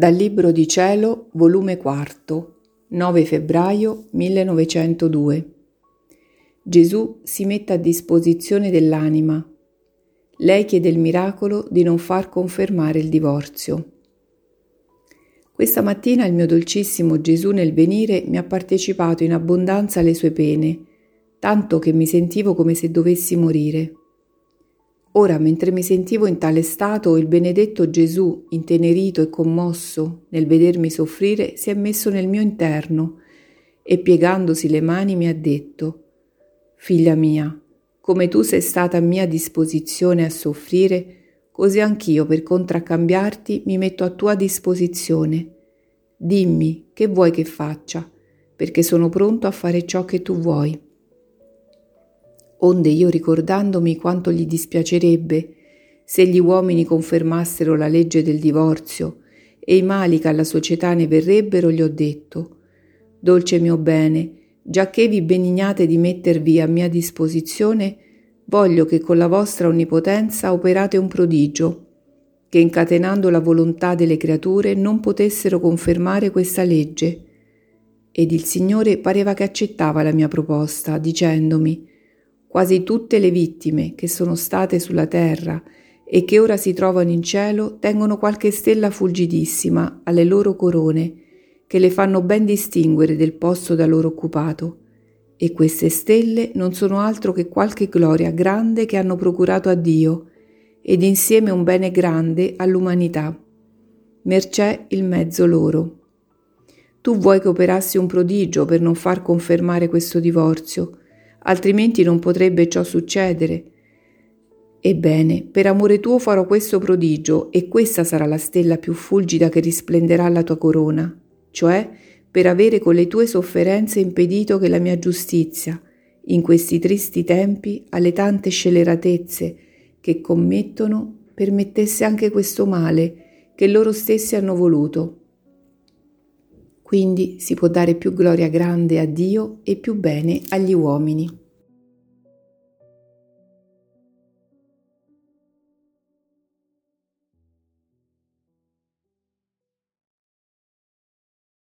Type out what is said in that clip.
Dal Libro di Cielo, volume 4, 9 febbraio 1902. Gesù si mette a disposizione dell'anima. Lei chiede il miracolo di non far confermare il divorzio. Questa mattina il mio dolcissimo Gesù nel venire mi ha partecipato in abbondanza alle sue pene, tanto che mi sentivo come se dovessi morire. Ora, mentre mi sentivo in tale stato, il benedetto Gesù, intenerito e commosso nel vedermi soffrire, si è messo nel mio interno e piegandosi le mani mi ha detto, Figlia mia, come tu sei stata a mia disposizione a soffrire, così anch'io per contraccambiarti mi metto a tua disposizione. Dimmi che vuoi che faccia, perché sono pronto a fare ciò che tu vuoi onde io ricordandomi quanto gli dispiacerebbe se gli uomini confermassero la legge del divorzio e i mali che alla società ne verrebbero, gli ho detto, Dolce mio bene, giacché vi benignate di mettervi a mia disposizione, voglio che con la vostra onnipotenza operate un prodigio, che incatenando la volontà delle creature non potessero confermare questa legge. Ed il Signore pareva che accettava la mia proposta, dicendomi, Quasi tutte le vittime che sono state sulla terra e che ora si trovano in cielo tengono qualche stella fulgidissima alle loro corone che le fanno ben distinguere del posto da loro occupato. E queste stelle non sono altro che qualche gloria grande che hanno procurato a Dio ed insieme un bene grande all'umanità. Mercè il mezzo loro. Tu vuoi che operassi un prodigio per non far confermare questo divorzio, altrimenti non potrebbe ciò succedere. Ebbene, per amore tuo farò questo prodigio e questa sarà la stella più fulgida che risplenderà alla tua corona, cioè per avere con le tue sofferenze impedito che la mia giustizia, in questi tristi tempi, alle tante scelleratezze che commettono, permettesse anche questo male che loro stessi hanno voluto. Quindi si può dare più gloria grande a Dio e più bene agli uomini.